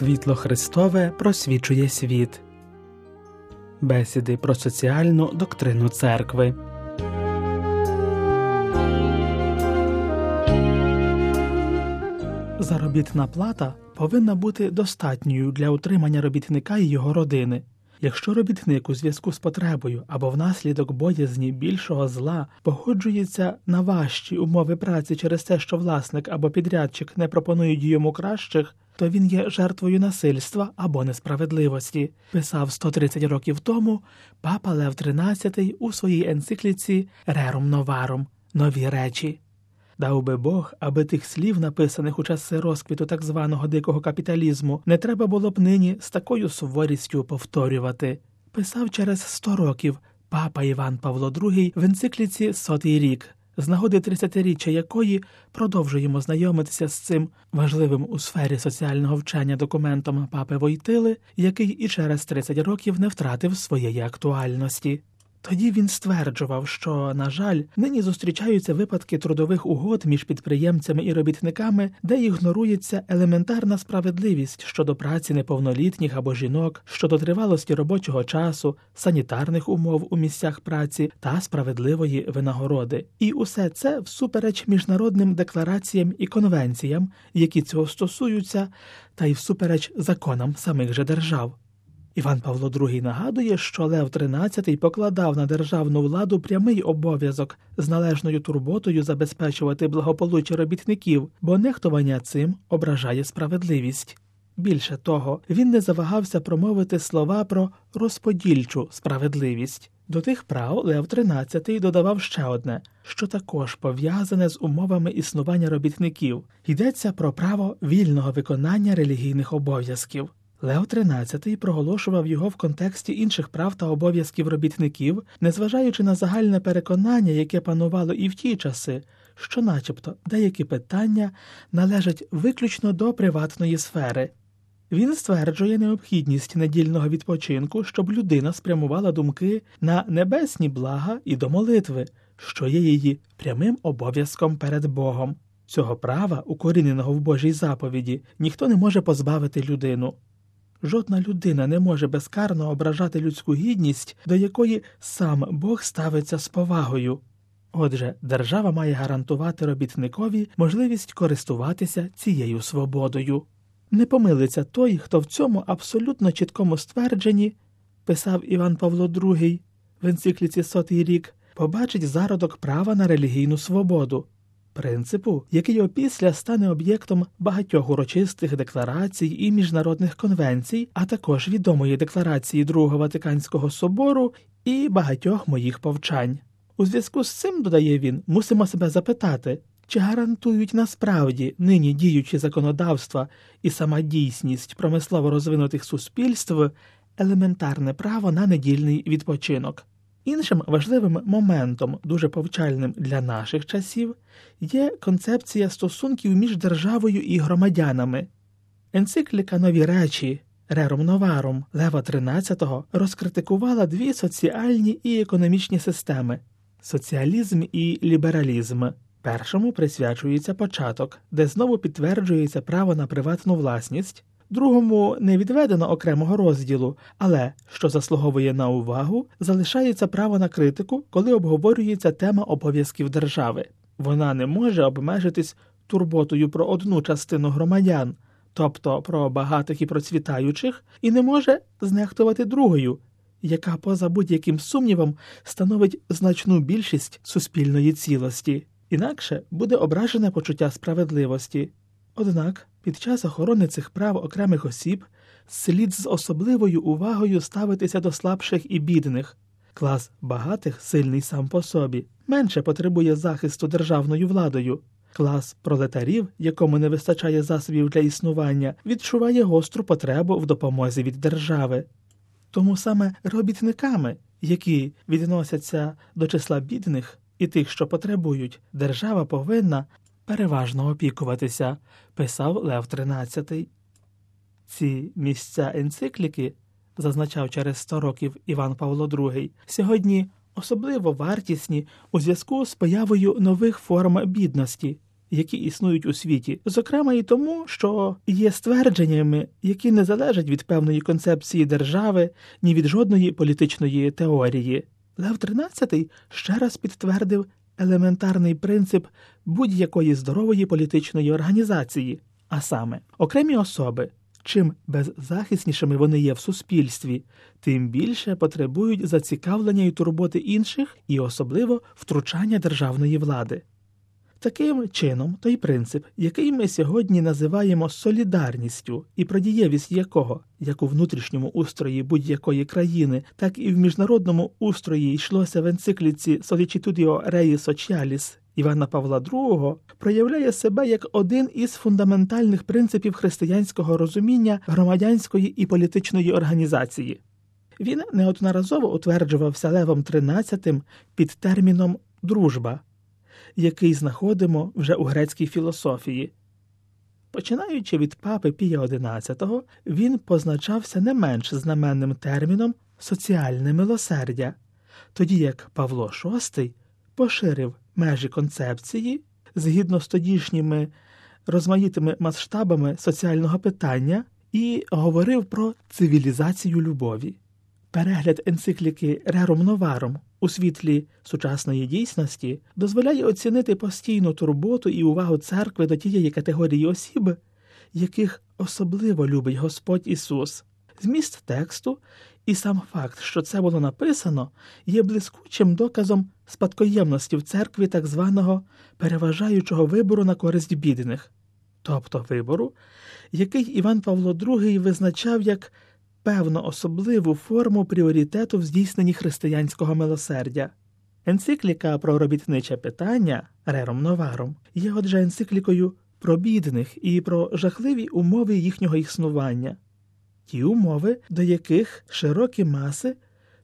Світло Христове просвічує світ. Бесіди про соціальну доктрину церкви. Заробітна плата повинна бути достатньою для утримання робітника і його родини. Якщо робітник у зв'язку з потребою або внаслідок боязні більшого зла погоджується на важчі умови праці через те, що власник або підрядчик не пропонують йому кращих, то він є жертвою насильства або несправедливості, писав 130 років тому папа Лев XIII у своїй енцикліці Рерум Новарум нові речі. Дав би Бог, аби тих слів, написаних у часи розквіту так званого дикого капіталізму, не треба було б нині з такою суворістю повторювати. Писав через сто років папа Іван Павло II в енцикліці Сотий рік, з нагоди 30-річчя якої продовжуємо знайомитися з цим важливим у сфері соціального вчення документом папи Войтили, який і через 30 років не втратив своєї актуальності. Тоді він стверджував, що, на жаль, нині зустрічаються випадки трудових угод між підприємцями і робітниками, де ігнорується елементарна справедливість щодо праці неповнолітніх або жінок, щодо тривалості робочого часу, санітарних умов у місцях праці та справедливої винагороди. І усе це всупереч міжнародним деклараціям і конвенціям, які цього стосуються, та й всупереч законам самих же держав. Іван Павло II нагадує, що Лев XIII покладав на державну владу прямий обов'язок з належною турботою забезпечувати благополуччя робітників, бо нехтування цим ображає справедливість. Більше того, він не завагався промовити слова про розподільчу справедливість. До тих прав Лев XIII додавав ще одне, що також пов'язане з умовами існування робітників йдеться про право вільного виконання релігійних обов'язків. Лео XIII проголошував його в контексті інших прав та обов'язків робітників, незважаючи на загальне переконання, яке панувало і в ті часи, що, начебто, деякі питання належать виключно до приватної сфери. Він стверджує необхідність недільного відпочинку, щоб людина спрямувала думки на небесні блага і до молитви, що є її прямим обов'язком перед Богом. Цього права, укоріненого в Божій заповіді, ніхто не може позбавити людину. Жодна людина не може безкарно ображати людську гідність, до якої сам Бог ставиться з повагою. Отже, держава має гарантувати робітникові можливість користуватися цією свободою. Не помилиться той, хто в цьому абсолютно чіткому ствердженні, писав Іван Павло II в енцикліці сотий рік, побачить зародок права на релігійну свободу принципу, який опісля стане об'єктом багатьох урочистих декларацій і міжнародних конвенцій, а також відомої декларації Другого Ватиканського собору і багатьох моїх повчань. У зв'язку з цим, додає він, мусимо себе запитати, чи гарантують насправді нині діючі законодавства і сама дійсність промислово розвинутих суспільств елементарне право на недільний відпочинок. Іншим важливим моментом, дуже повчальним для наших часів, є концепція стосунків між державою і громадянами. Енцикліка нові речі Рерум Новарум Лева XIII розкритикувала дві соціальні і економічні системи соціалізм і лібералізм. Першому присвячується початок, де знову підтверджується право на приватну власність, другому не відведено окремого розділу, але, що заслуговує на увагу, залишається право на критику, коли обговорюється тема обов'язків держави. Вона не може обмежитись турботою про одну частину громадян, тобто про багатих і процвітаючих, і не може знехтувати другою, яка поза будь-яким сумнівом становить значну більшість суспільної цілості. Інакше буде ображене почуття справедливості. Однак під час охорони цих прав окремих осіб слід з особливою увагою ставитися до слабших і бідних. Клас багатих, сильний сам по собі, менше потребує захисту державною владою. Клас пролетарів, якому не вистачає засобів для існування, відчуває гостру потребу в допомозі від держави. Тому саме робітниками, які відносяться до числа бідних і тих, що потребують, держава повинна переважно опікуватися, писав Лев XIII. Ці місця енцикліки, зазначав через сто років Іван Павло II, сьогодні особливо вартісні у зв'язку з появою нових форм бідності, які існують у світі, зокрема і тому, що є ствердженнями, які не залежать від певної концепції держави, ні від жодної політичної теорії. Лев XIII ще раз підтвердив елементарний принцип будь-якої здорової політичної організації, а саме окремі особи. Чим беззахиснішими вони є в суспільстві, тим більше потребують зацікавлення і турботи інших і особливо втручання державної влади. Таким чином, той принцип, який ми сьогодні називаємо солідарністю, і про дієвість якого, як у внутрішньому устрої будь-якої країни, так і в міжнародному устрої йшлося в енцикліці Sollicitudio Rei Socialis Івана Павла II, проявляє себе як один із фундаментальних принципів християнського розуміння громадянської і політичної організації. Він неодноразово утверджувався Левом XIII під терміном дружба який знаходимо вже у грецькій філософії. Починаючи від папи Пія XI, він позначався не менш знаменним терміном соціальне милосердя, тоді як Павло VI поширив межі концепції згідно з тодішніми розмаїтими масштабами соціального питання і говорив про цивілізацію любові. Перегляд енцикліки Рером Новаром у світлі сучасної дійсності дозволяє оцінити постійну турботу і увагу церкви до тієї категорії осіб, яких особливо любить Господь Ісус. Зміст тексту і сам факт, що це було написано, є блискучим доказом спадкоємності в церкві так званого переважаючого вибору на користь бідних, тобто вибору, який Іван Павло II визначав як певно особливу форму пріоритету в здійсненні християнського милосердя. Енцикліка про робітниче питання Рером Новаром є отже енциклікою про бідних і про жахливі умови їхнього існування, ті умови, до яких широкі маси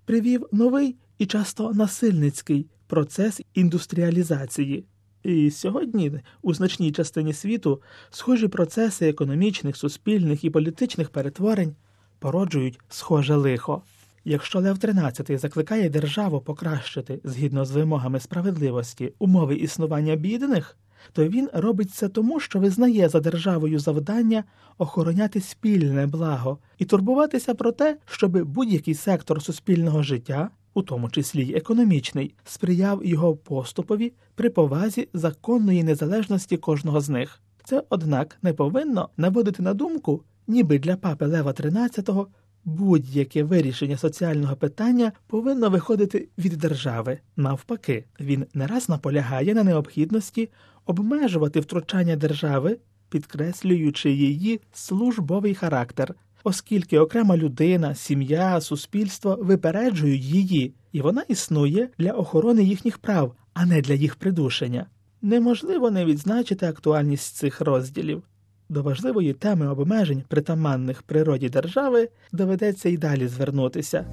привів новий і часто насильницький процес індустріалізації. І сьогодні у значній частині світу схожі процеси економічних, суспільних і політичних перетворень породжують схоже лихо. Якщо Лев XIII закликає державу покращити згідно з вимогами справедливості умови існування бідних, то він робить це тому, що визнає за державою завдання охороняти спільне благо і турбуватися про те, щоб будь-який сектор суспільного життя, у тому числі й економічний, сприяв його поступові при повазі законної незалежності кожного з них. Це, однак, не повинно наводити на думку, ніби для папи Лева XIII будь-яке вирішення соціального питання повинно виходити від держави. Навпаки, він не раз наполягає на необхідності обмежувати втручання держави, підкреслюючи її службовий характер, оскільки окрема людина, сім'я, суспільство випереджують її, і вона існує для охорони їхніх прав, а не для їх придушення. Неможливо не відзначити актуальність цих розділів. До важливої теми обмежень, притаманних природі держави, доведеться й далі звернутися.